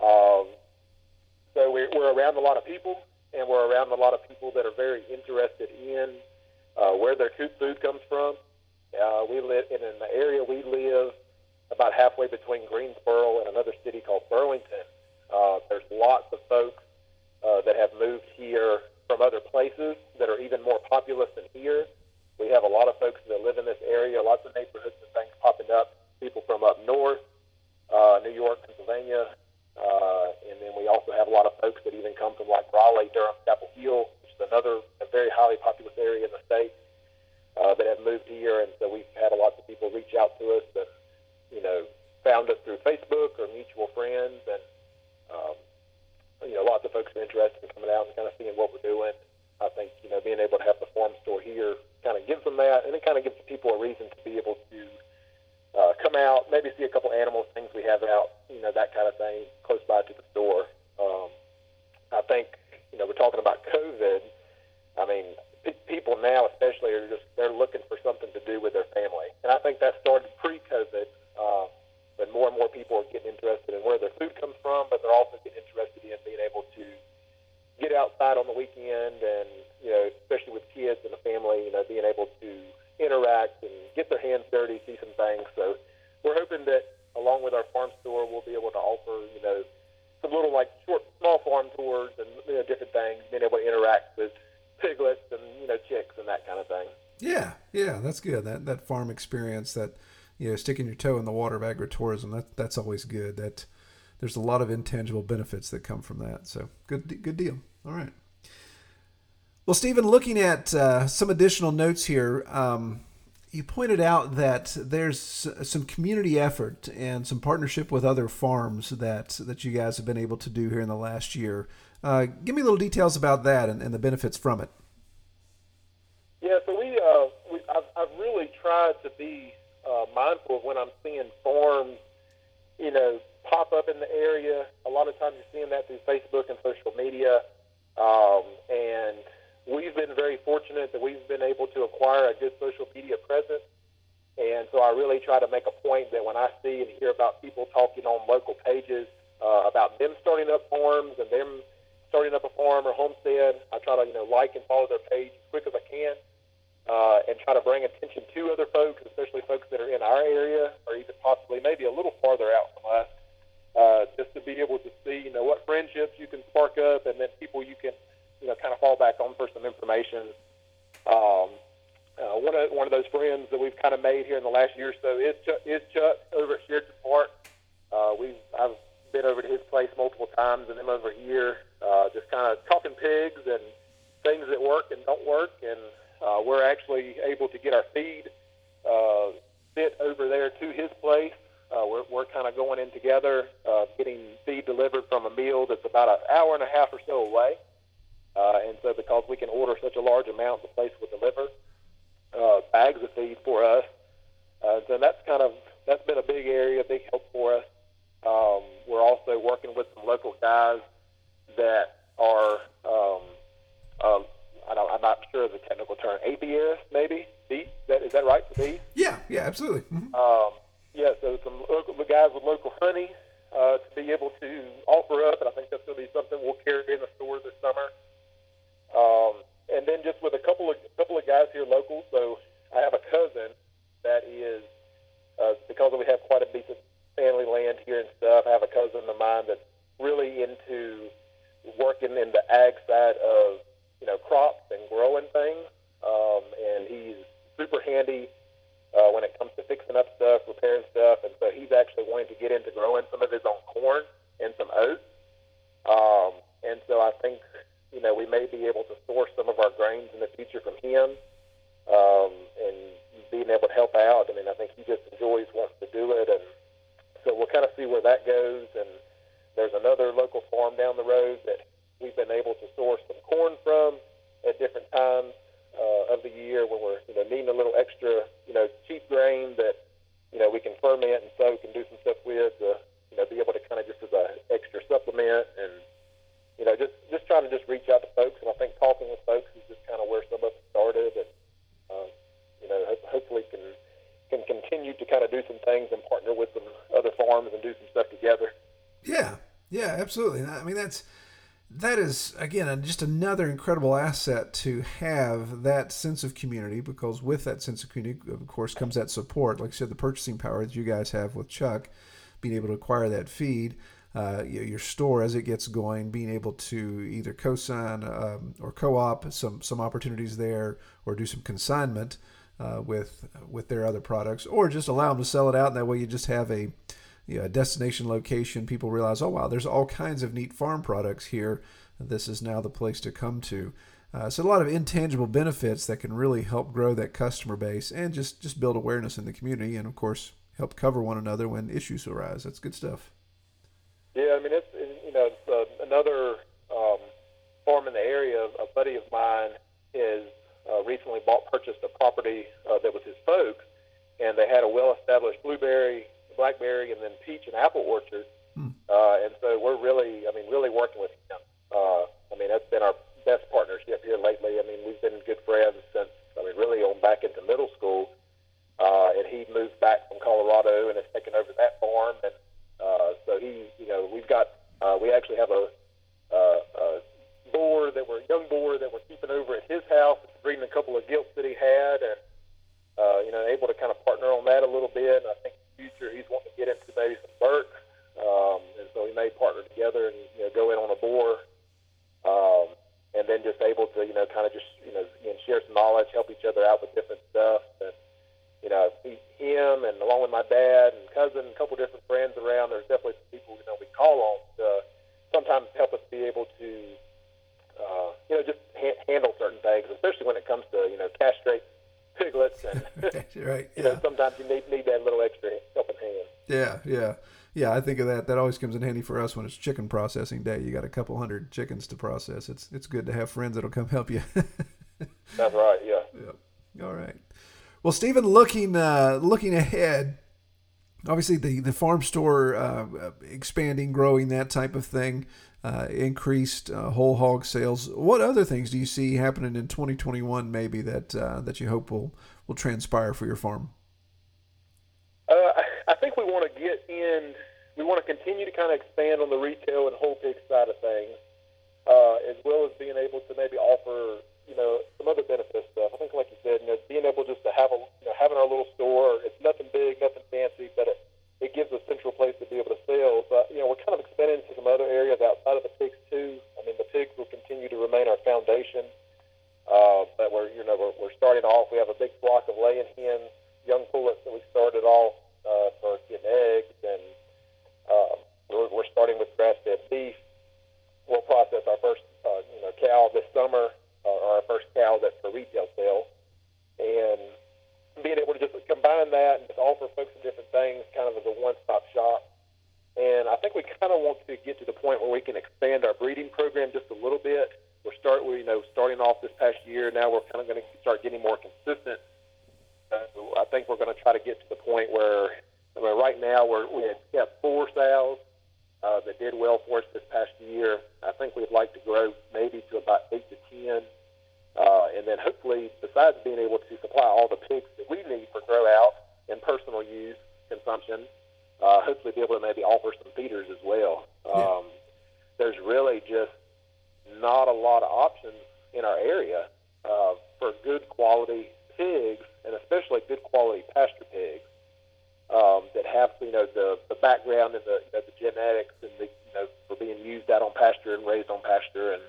Um, so we're, we're around a lot of people, and we're around a lot of people that are very interested in uh, where their food comes from uh, we live in an area we live about halfway between Greensboro and another city called Burlington. Uh, there's lots of folks uh, that have moved here from other places that are even more populous than here. We have a lot of folks that live in this area, lots of neighborhoods and things popping up, people from up north, uh, New York, Pennsylvania, uh, and then we also have a lot of folks that even come from like Raleigh, Durham, Chapel Hill, which is another a very highly populous area in the state uh, that have moved here, and so we've had a lot of people reach out to us and you know found us through Facebook or mutual friends, and um, you know lots of folks are interested in coming out and kind of seeing what we're doing. I think you know being able to have the farm store here kind of gives them that, and it kind of gives people a reason to be able to uh, come out, maybe see a couple animals, things we have out, you know, that kind of thing, close by to the store. Um, I think, you know, we're talking about COVID. I mean, pe- people now, especially, are just they're looking for something to do with their family, and I think that started pre-COVID. Uh, but more and more people are getting interested in where their food comes from, but they're also getting interested in being able to get outside on the weekend and, you know, especially with kids and a family, you know, being able to interact and get their hands dirty, see some things. So we're hoping that along with our farm store, we'll be able to offer, you know, some little like short, small farm tours and you know, different things, being able to interact with piglets and, you know, chicks and that kind of thing. Yeah, yeah, that's good. That that farm experience, that you know, sticking your toe in the water of agritourism, that that's always good. That there's a lot of intangible benefits that come from that. So good, good deal. All right. Well, Stephen, looking at uh, some additional notes here, um, you pointed out that there's some community effort and some partnership with other farms that that you guys have been able to do here in the last year. Uh, give me little details about that and, and the benefits from it. Yeah, so we, uh, we I've, I've really tried to be uh, mindful of when I'm seeing farms, you know, pop up in the area. A lot of times you're seeing that through Facebook and social media. Um, and we've been very fortunate that we've been able to acquire a good social media presence. And so I really try to make a point that when I see and hear about people talking on local pages uh, about them starting up farms and them starting up a farm or homestead, I try to, you know, like and follow their page as quick as I can uh, and try to bring attention to other folks, especially folks that are in our area or even possibly maybe a little farther out from us, uh, just to be able to see, you know, what friendships you can spark up and then people you can, you know, kind of fall back on for some information. Um, uh, one of one of those friends that we've kind of made here in the last year or so is Chuck, is Chuck over at Sheridan Park. Uh, we've I've been over to his place multiple times and them over here, uh, just kind of talking pigs and things that work and don't work and uh, we're actually able to get our feed uh, sent over there to his place. Uh, we're we're kind of going in together, uh, getting feed delivered from a mill that's about an hour and a half or so away. Uh, and so, because we can order such a large amount, the place will deliver uh, bags of feed for us. Uh, so that's kind of that's been a big area, a big help for us. Um, we're also working with some local guys that are um, uh, I don't, I'm not sure of the technical term, apiarist maybe. Beef? That is that right for beef? Yeah, yeah, absolutely. Mm-hmm. Um, yeah, so some local the guys with local honey uh, to be able to offer up, and I think that's going to be something we'll carry in the store this summer. Um, and then just with a couple of couple of guys here local. So I have a cousin that is uh, because we have quite a decent family land here and stuff. I have a cousin of mine that's really into working in the ag side of you know crops and growing things, um, and he's super handy uh, when it comes to fixing up stuff, repairing stuff, and so he's actually wanting to get into growing some of his own corn and some oats. Um, and so I think you know we may be able to source some of our grains in the future from him, um, and being able to help out. I mean, I think he just enjoys wanting to do it, and so we'll kind of see where that goes. And there's another local farm down the road that we've been able to source some corn from at different times uh, of the year when we're you know needing a little extra you know cheap grain that you know we can ferment and soak and do some stuff with to you know be able to kind of just as a extra supplement and you know just just trying to just reach out to folks. And I think talking with folks is just kind of where some of it started. And um, you know ho- hopefully can can continue to kind of do some things and partner with some other farms and do some stuff together. Yeah, yeah, absolutely. I mean, that's that is again just another incredible asset to have that sense of community because with that sense of community of course comes that support. Like i said the purchasing power that you guys have with chuck being able to acquire that feed uh, your store as it gets going being able to either co-sign um, or co-op some some opportunities there or do some consignment uh, with with their other products or just allow them to sell it out and that way you just have a you know, destination location, people realize, oh wow, there's all kinds of neat farm products here. This is now the place to come to. Uh, so a lot of intangible benefits that can really help grow that customer base and just just build awareness in the community, and of course help cover one another when issues arise. That's good stuff. Yeah, I mean it's you know it's, uh, another um, farm in the area. A buddy of mine is uh, recently bought purchased a property uh, that was his folks, and they had a well-established blueberry, blackberry, and then peach and apple orchard. Uh, and so we're really, I mean, really working with him. Uh, I mean, that's been our best partnership here lately. I mean, we've been good friends since, I mean, really on back into middle school. Uh, and he moved back from Colorado and has taken over that farm. And uh, so he, you know, we've got, uh, we actually have a, uh, a boar that we're, young boar that we're keeping over at his house, breeding a couple of gilts that he had, and uh, you know, able to kind of partner on that a little bit. And I think in the future he's wanting to get into maybe some Burke, um, and so we may partner together and you know go in on a boar, um, and then just able to you know kind of just you know again, share some knowledge, help each other out with different stuff, and you know he, him and along with my dad and cousin, a couple different friends around. There's definitely some people you know we call on to sometimes help us be able to uh, you know just ha- handle certain things, especially when it comes to you know castrate piglets and right. you know Yeah. sometimes you need need that little extra helping hand. Yeah. Yeah. Yeah. I think of that. That always comes in handy for us when it's chicken processing day. You got a couple hundred chickens to process. It's it's good to have friends that'll come help you. That's right. Yeah. All right. Well, Stephen, looking uh, looking ahead, obviously the the farm store uh, expanding, growing, that type of thing, uh, increased uh, whole hog sales. What other things do you see happening in 2021? Maybe that uh, that you hope will will transpire for your farm. Uh, I, think we want to get in. We want to continue to kind of expand on the retail and whole pig side of things, as well as being able to maybe offer, you know, some other benefit stuff. I think, like you said, you know, being able just to have a, you know, having our little store. It's nothing big, nothing fancy, but it, it gives a central place to be able to sell. So, you know, we're kind of expanding into some other areas outside of the pigs too. I mean, the pigs will continue to remain our foundation. Uh, but we're, you know, we're, we're starting off. We have a big flock of laying hens, young pullets that we started off uh, for getting eggs, and uh, we're, we're starting with grass-fed beef. We'll process our first, uh, you know, cow this summer, uh, or our first cow that's for retail sale, and being able to just combine that and just offer folks some different things, kind of as a one-stop shop. And I think we kind of want to get to the point where we can expand our breeding program just a little bit. We're start, we, you know, starting off this past year. Now we're kind of going to start getting more consistent. Uh, I think we're going to try to get to the point where, where right now we're, we had kept four sows uh, that did well for us this past year. I think we'd like to grow maybe to about eight to ten, uh, and then hopefully, besides being able to supply all the pigs that we need for grow out and personal use consumption, uh, hopefully be able to maybe offer some feeders as well. Um, there's really just not a lot of options in our area uh, for good quality pigs, and especially good quality pasture pigs um, that have you know the, the background and the, you know, the genetics and the you know for being used out on pasture and raised on pasture, and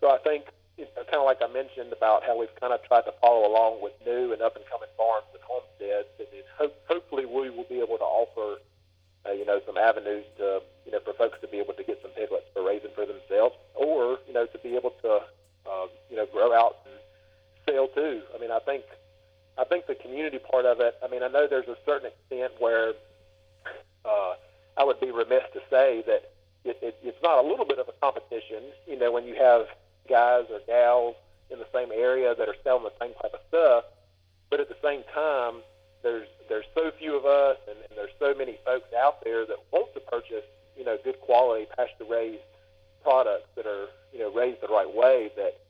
so I think you know, kind of like I mentioned about how we've kind of tried to follow along with new and up and coming farms and homesteads, and then hope, hopefully we will be able to offer uh, you know some avenues to you know for folks to be able to get some piglets for raising for themselves, or you know to be able to uh, you know grow out and sale too. I mean, I think I think the community part of it. I mean, I know there's a certain extent where uh, I would be remiss to say that it, it, it's not a little bit of a competition. You know, when you have guys or gals in the same area that are selling the same type of stuff, but at the same time, there's there's so few of us, and, and there's so many folks out there that want to purchase, you know, good quality pasture raised products that are, you know, raised the right way. That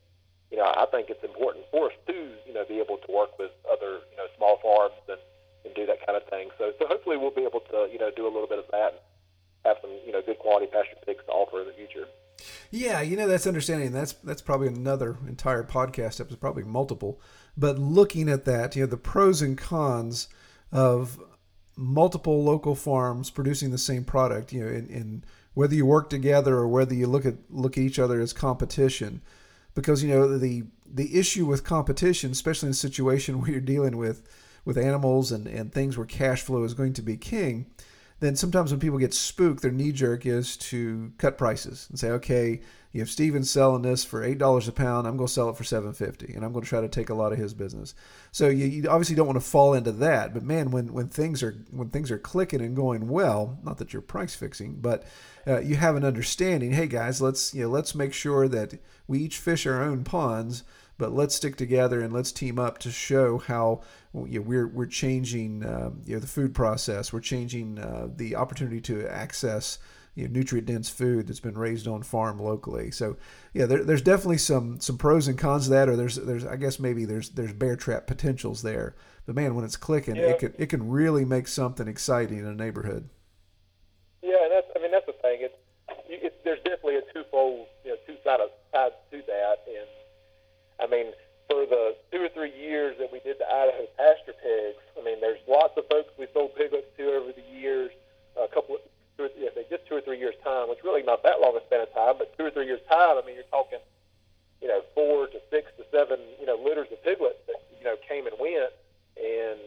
you know, I think it's important for us to, you know, be able to work with other, you know, small farms and, and do that kind of thing. So, so hopefully we'll be able to, you know, do a little bit of that and have some, you know, good quality pasture pigs to offer in the future. Yeah, you know that's understanding. That's that's probably another entire podcast episode, probably multiple. But looking at that, you know, the pros and cons of multiple local farms producing the same product, you know, in, in whether you work together or whether you look at look at each other as competition, because you know the the issue with competition, especially in a situation where you're dealing with with animals and and things where cash flow is going to be king then sometimes when people get spooked, their knee jerk is to cut prices and say, okay, you have Steven selling this for eight dollars a pound, I'm going to sell it for seven fifty, and I'm going to try to take a lot of his business. So you, you obviously don't want to fall into that. But man, when when things are when things are clicking and going well, not that you're price fixing, but uh, you have an understanding. Hey guys, let's you know let's make sure that we each fish our own ponds, but let's stick together and let's team up to show how you know, we're we're changing uh, you know the food process. We're changing uh, the opportunity to access you know, nutrient dense food that's been raised on farm locally. So yeah, there, there's definitely some some pros and cons to that, or there's there's I guess maybe there's there's bear trap potentials there. But man, when it's clicking, Yeah. it can it can really make something exciting in a neighborhood. Yeah, and that's I mean that's the thing. It's, it's there's definitely a twofold, you know, two sides sides to that. And I mean, for the two or three years that we did the Idaho pasture pigs, I mean, there's lots of folks we sold piglets to over the years. A couple, of, say just two or three years time, which really not that long a span of time, but two or three years time. I mean, you're talking, you know, four to six to seven, you know, litters of piglets that you know came and went. And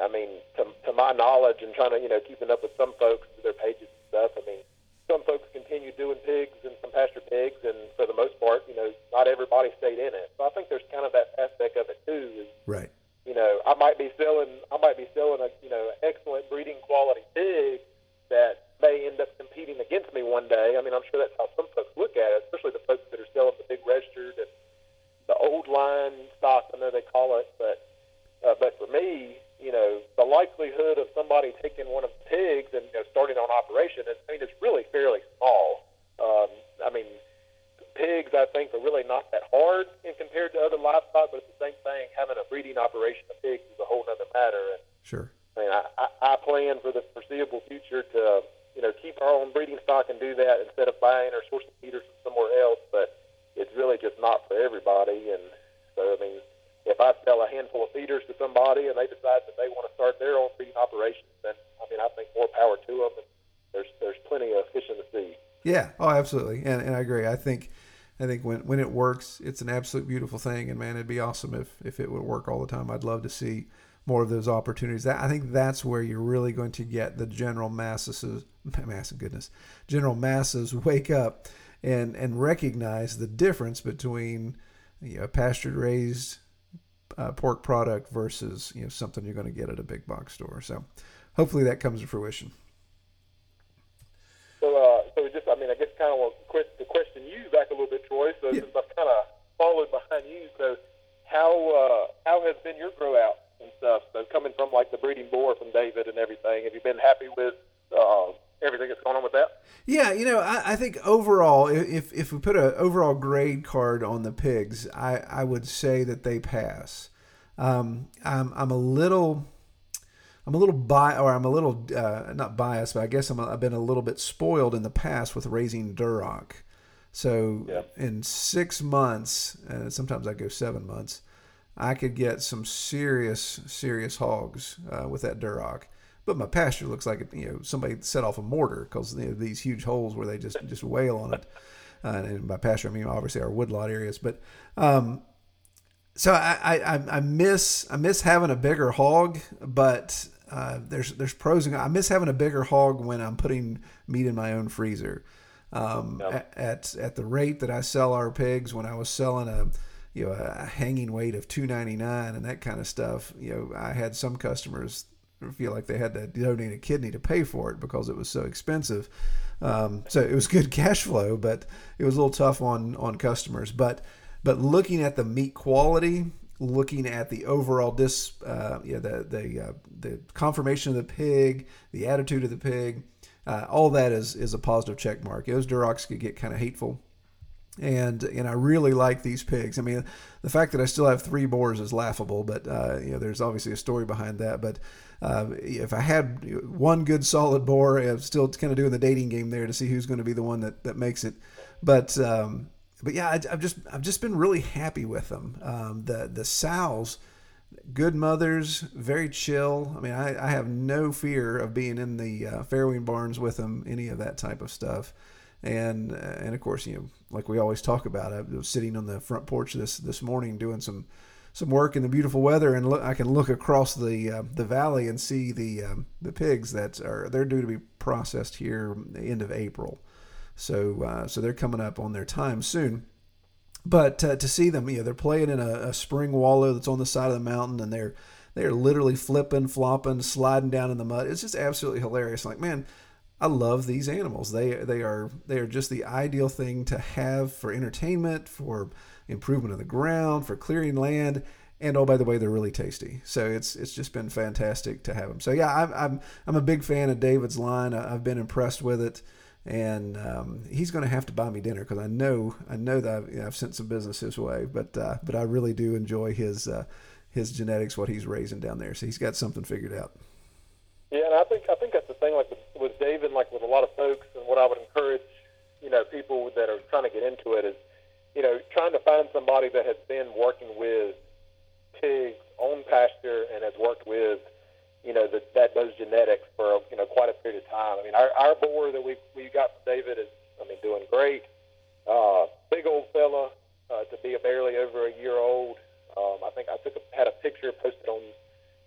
I mean, to, to my knowledge, and trying to you know keeping up with some folks their pages and stuff. I mean, some folks continue doing pigs and some pasture pigs, and for the most part, you know, not everybody stayed in it. So I think there's kind of that aspect of it too. Is Right. you know, I might be selling, I might be selling a you know excellent breeding quality pig that may end up competing against me one day. I mean, I'm sure that's how some folks look at it, especially the folks that are selling the big registered and the old line stock. I know they call it, but uh, but for me, you know, the likelihood of somebody taking one of the pigs and you know, starting on operation is, I mean, it's really fairly small. Um, I mean, pigs, I think, are really not that hard in compared to other livestock, but it's the same thing. Having a breeding operation of pigs is a whole other matter. And Sure. I mean, I, I, I plan for the foreseeable future to, you know, keep our own breeding stock and do that instead of buying or sourcing feeders from somewhere else. But it's really just not for everybody. And so, I mean, if I sell a handful of feeders to somebody and they decide that they want to start their own feeding operations, then I mean, I think more power to them. And there's there's plenty of fish in the sea. Yeah. Oh, absolutely. And, and I agree. I think, I think when, when it works, it's an absolute beautiful thing. And man, it'd be awesome if, if it would work all the time. I'd love to see more of those opportunities. That, I think that's where you're really going to get the general masses, mass goodness, general masses wake up and, and recognize the difference between you know, pastured raised uh, pork product versus, you know, something you're going to get at a big box store. So hopefully that comes to fruition. So, uh, so just, I mean, I guess kind of want to to question you back a little bit, Troy. So Yeah. since I've kind of followed behind you, so how uh, how has been your grow out and stuff? So coming from like the breeding boar from David and everything, have you been happy with uh, everything that's going on with that? Yeah, you know, I, I think overall, if if we put an overall grade card on the pigs, I, I would say that they pass. Um, I'm I'm a little, I'm a little bi or I'm a little uh, not biased, but I guess I'm a, I've been a little bit spoiled in the past with raising Duroc. So Yeah. in six months, and sometimes I go seven months, I could get some serious serious hogs uh, with that Duroc. But my pasture looks like you know somebody set off a mortar because you know, these huge holes where they just just wail on it. Uh, and by pasture, I mean obviously our woodlot areas. But um, so I, I I- miss I miss having a bigger hog, but uh, there's there's pros and I miss having a bigger hog when I'm putting meat in my own freezer. Um, at at the rate that I sell our pigs, when I was selling a you know a hanging weight of two ninety nine and that kind of stuff, you know I had some customers feel like they had to donate a kidney to pay for it because it was so expensive. Um, so it was good cash flow, but it was a little tough on on customers. But but looking at the meat quality, looking at the overall dis, uh, yeah, the the uh, the conformation of the pig, the attitude of the pig, uh, all that is is a positive check mark. Those Durocs could get kind of hateful and and I really like these pigs. I mean, the fact that I still have three boars is laughable, but uh, you know, there's obviously a story behind that. But uh, if I had one good solid boar, I'm still kind of doing the dating game there to see who's going to be the one that, that makes it. But um, but yeah, I, I've just I've just been really happy with them. Um, the the sows, good mothers, very chill. I mean, I, I have no fear of being in the uh, farrowing barns with them, any of that type of stuff and uh, and of course you know like we always talk about I was sitting on the front porch this this morning doing some some work in the beautiful weather and look, I can look across the uh, the valley and see the um, the pigs that are they're due to be processed here end of April. So uh, so they're coming up on their time soon. But uh, to see them you know they're playing in a, a spring wallow that's on the side of the mountain and they're they're literally flipping flopping sliding down in the mud. It's just absolutely hilarious. Like man I love these animals. They they are they are just the ideal thing to have for entertainment, for improvement of the ground, for clearing land, and oh by the way, they're really tasty. So it's it's just been fantastic to have them. So yeah, I'm I'm, I'm a big fan of David's line. I've been impressed with it, and um, he's going to have to buy me dinner because I know I know that I've, you know, I've, sent some business his way, but uh, but I really do enjoy his uh, his genetics, what he's raising down there. So he's got something figured out. Yeah, and I think I think that's the thing. Like with, with David, like with a lot of folks, and what I would encourage, you know, people that are trying to get into it is, you know, trying to find somebody that has been working with pigs on pasture and has worked with, you know, the, that those genetics for you know quite a period of time. I mean, our our boar that we we got from David is, I mean, doing great. Uh, big old fella uh, to be a barely over a year old. Um, I think I took a, had a picture posted on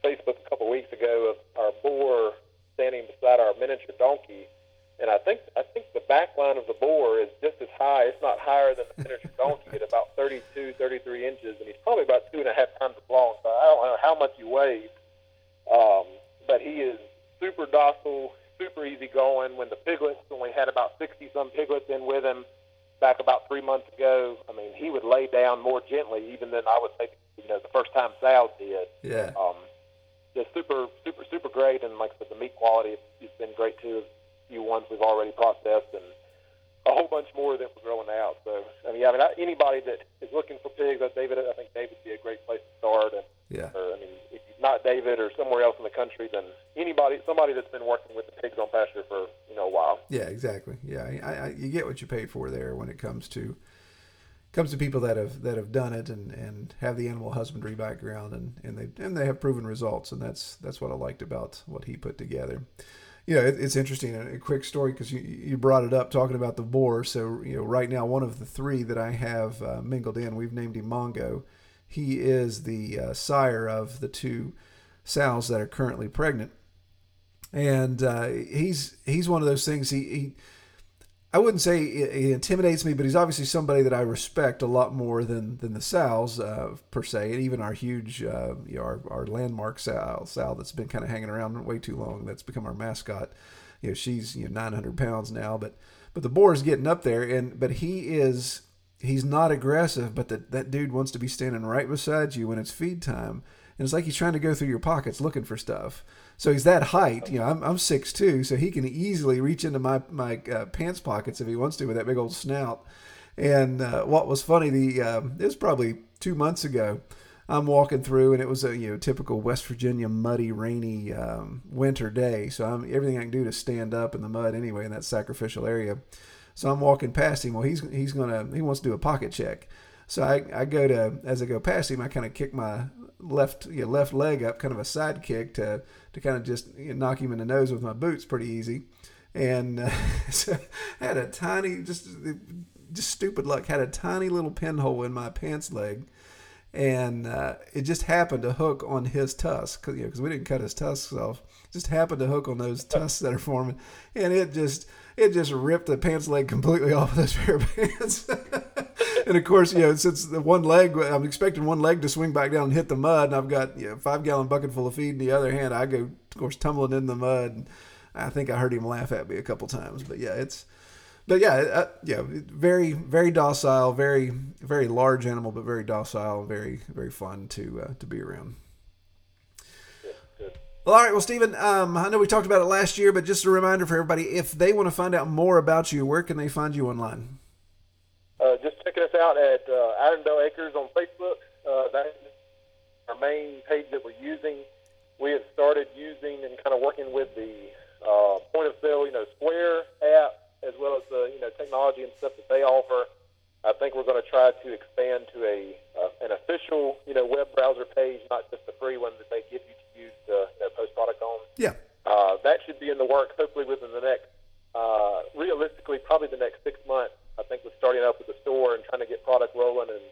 Facebook a couple weeks ago of our boar standing beside our miniature donkey, and I think I think the back line of the boar is just as high, if not higher, than the miniature donkey at about 32, 33 inches, and he's probably about two and a half times as long. So I don't know how much he weighs, um, but he is super docile, super easy going. When the piglets only had about 60 some piglets in with him back about three months ago, I mean, he would lay down more gently even than I would say, you know, the first time Sal did. Yeah. Um, just super, super, super great. And like I said, the meat quality has been great too. Few ones we've already processed and a whole bunch more that we're growing out. So, I mean, I mean, anybody that is looking for pigs, I David, I think David would be a great place to start. And, yeah. Or, I mean, if not David or somewhere else in the country, then anybody, somebody that's been working with the pigs on pasture for you know a while. Yeah, exactly. Yeah, I, I, you get what you pay for there when it comes to comes to people that have that have done it and, and have the animal husbandry background and, and they and they have proven results and that's that's what I liked about what he put together. You know, it, it's interesting. A quick story because you, you brought it up talking about the boar. So you know, right now one of the three that I have uh, mingled in, we've named him Mongo. He is the uh, sire of the two sows that are currently pregnant, and uh, he's he's one of those things. He, he I wouldn't say he intimidates me, but he's obviously somebody that I respect a lot more than than the Sal's uh, per se, and even our huge, uh, you know, our, our landmark Sal, Sal that's been kind of hanging around way too long. That's become our mascot. You know, she's you know 900 pounds now, but but the boar is getting up there, and but he is he's not aggressive, but that that dude wants to be standing right beside you when it's feed time, and it's like he's trying to go through your pockets looking for stuff. So he's that height. You know, I'm I'm six two, so he can easily reach into my my uh, pants pockets if he wants to with that big old snout. And uh, what was funny, the uh, it was probably two months ago. I'm walking through, and it was a you know typical West Virginia muddy, rainy um, winter day. So I'm everything I can do to stand up in the mud anyway in that sacrificial area. So I'm walking past him. Well, he's he's gonna he wants to do a pocket check. So I, I go to as I go past him, I kind of kick my left you know, left leg up, kind of a side kick to to kind of just you know, knock him in the nose with my boots, pretty easy. And uh, so had a tiny, just just stupid luck, had a tiny little pinhole in my pants leg, and uh, it just happened to hook on his tusk because you know, we didn't cut his tusks off. Just happened to hook on those tusks that are forming, and it just it just ripped the pants leg completely off of those pair of pants. and of course, you know, since the one leg, I'm expecting one leg to swing back down and hit the mud, and I've got you know five gallon bucket full of feed in the other hand. I go, of course, tumbling in the mud. And I think I heard him laugh at me a couple times, but yeah, it's. But yeah, uh, yeah, very, very docile, very, very large animal, but very docile, very, very fun to uh, to be around. Well, all right. Well, Stephen, um, I know we talked about it last year, but just a reminder for everybody: if they want to find out more about you, where can they find you online? Uh, just checking us out at uh, Iron Bell Acres on Facebook. Uh, that's our main page that we're using. We have started using and kind of working with the uh, point of sale, you know, Square app, as well as the you know technology and stuff that they offer. I think we're going to try to expand to a uh, an official, you know, web browser page, not just the free one that they give you to use to you know, post product on. Yeah. Uh, that should be in the works hopefully within the next, uh, realistically, probably the next six months. I think with starting up with the store and trying to get product rolling and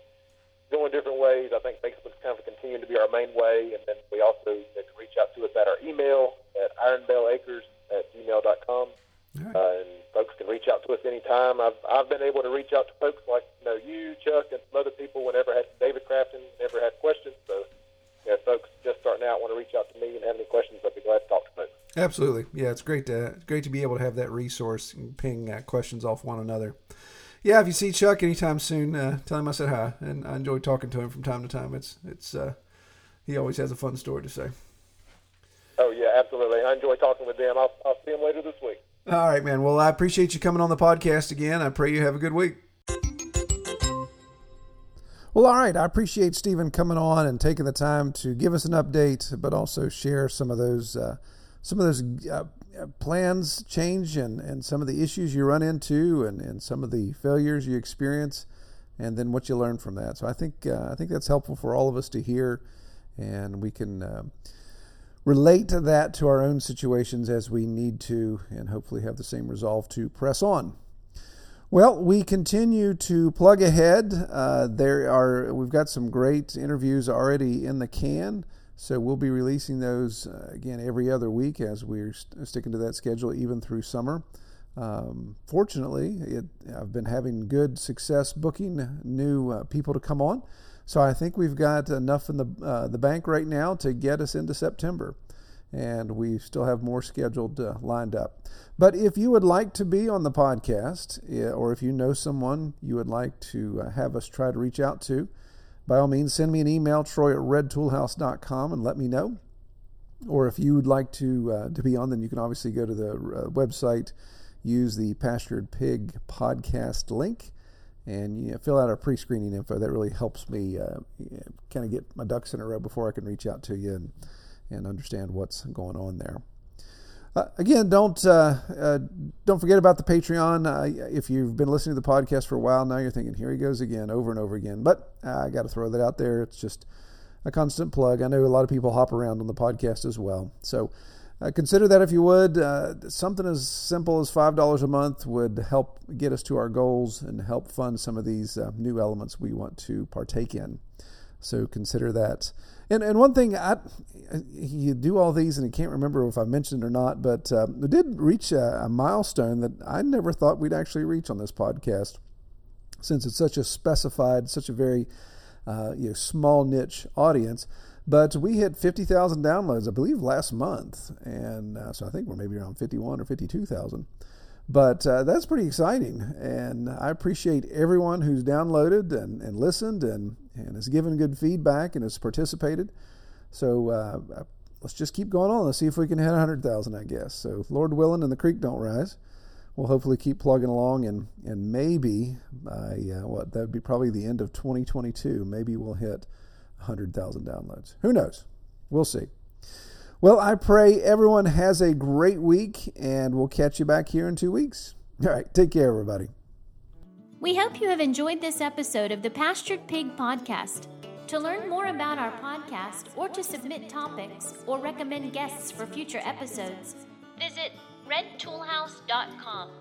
going different ways, I think Facebook's kind of continuing to be our main way. And then we also you know, can reach out to us at our email at ironbellacres at gmail.com. Right. Uh, and folks can reach out to us anytime. I've I've been able to reach out to folks like you know you, Chuck, and some other people whenever had David Crafton never had questions. So, yeah, folks just starting out want to reach out to me and have any questions, I'd be glad to talk to folks. Absolutely, yeah. It's great to great to be able to have that resource and ping uh, questions off one another. Yeah, if you see Chuck anytime soon, uh, tell him I said hi, and I enjoy talking to him from time to time. It's it's uh, he always has a fun story to say. Oh yeah, absolutely. I enjoy talking with them. I'll, I'll see them later this week. All right, man. Well, I appreciate you coming on the podcast again. I pray you have a good week. Well, all right. I appreciate Stephen coming on and taking the time to give us an update, but also share some of those uh, some of those uh, plans change and, and some of the issues you run into and, and some of the failures you experience, and then what you learn from that. So I think uh, I think that's helpful for all of us to hear, and we can uh, relate to that to our own situations as we need to, and hopefully have the same resolve to press on. Well, we continue to plug ahead. Uh, there are we've got some great interviews already in the can, so we'll be releasing those uh, again every other week as we're st- sticking to that schedule even through summer. Um, fortunately, it, I've been having good success booking new uh, people to come on, so I think we've got enough in the uh, the bank right now to get us into September and we still have more scheduled uh, lined up. But if you would like to be on the podcast, or if you know someone you would like to uh, have us try to reach out to, by all means, send me an email, troy at redtoolhouse.com, and let me know. Or if you would like to uh, to be on, then you can obviously go to the uh, website, use the Pastured Pig podcast link, and you know, fill out our pre-screening info. That really helps me uh, kind of get my ducks in a row before I can reach out to you and and understand what's going on there. Uh, again, don't uh, uh, don't forget about the Patreon. Uh, if you've been listening to the podcast for a while now, you're thinking, "Here he goes again, over and over again." But uh, I got to throw that out there. It's just a constant plug. I know a lot of people hop around on the podcast as well, so uh, consider that if you would. something as simple as five dollars a month would help get us to our goals and help fund some of these new elements we want to partake in. So consider that. And and one thing I you do all these and I can't remember if I mentioned it or not, but uh, we did reach a, a, milestone that I never thought we'd actually reach on this podcast, since it's such a specified, such a very uh, you know small niche audience. But we hit 50,000 downloads, I believe, last month, and uh, so I think we're maybe around 51 or 52,000. But uh, that's pretty exciting, and I appreciate everyone who's downloaded and, and listened and, and has given good feedback and has participated. So uh, let's just keep going on. Let's see if we can hit 100,000, I guess. So, Lord willing, and the creek don't rise, we'll hopefully keep plugging along, and, and maybe by uh, what that would be probably the end of 2022, maybe we'll hit 100,000 downloads. Who knows? We'll see. Well, I pray everyone has a great week, and we'll catch you back here in two weeks. All right, take care, everybody. We hope you have enjoyed this episode of the Pastured Pig Podcast. To learn more about our podcast, or to submit topics, or recommend guests for future episodes, visit redtoolhouse.com.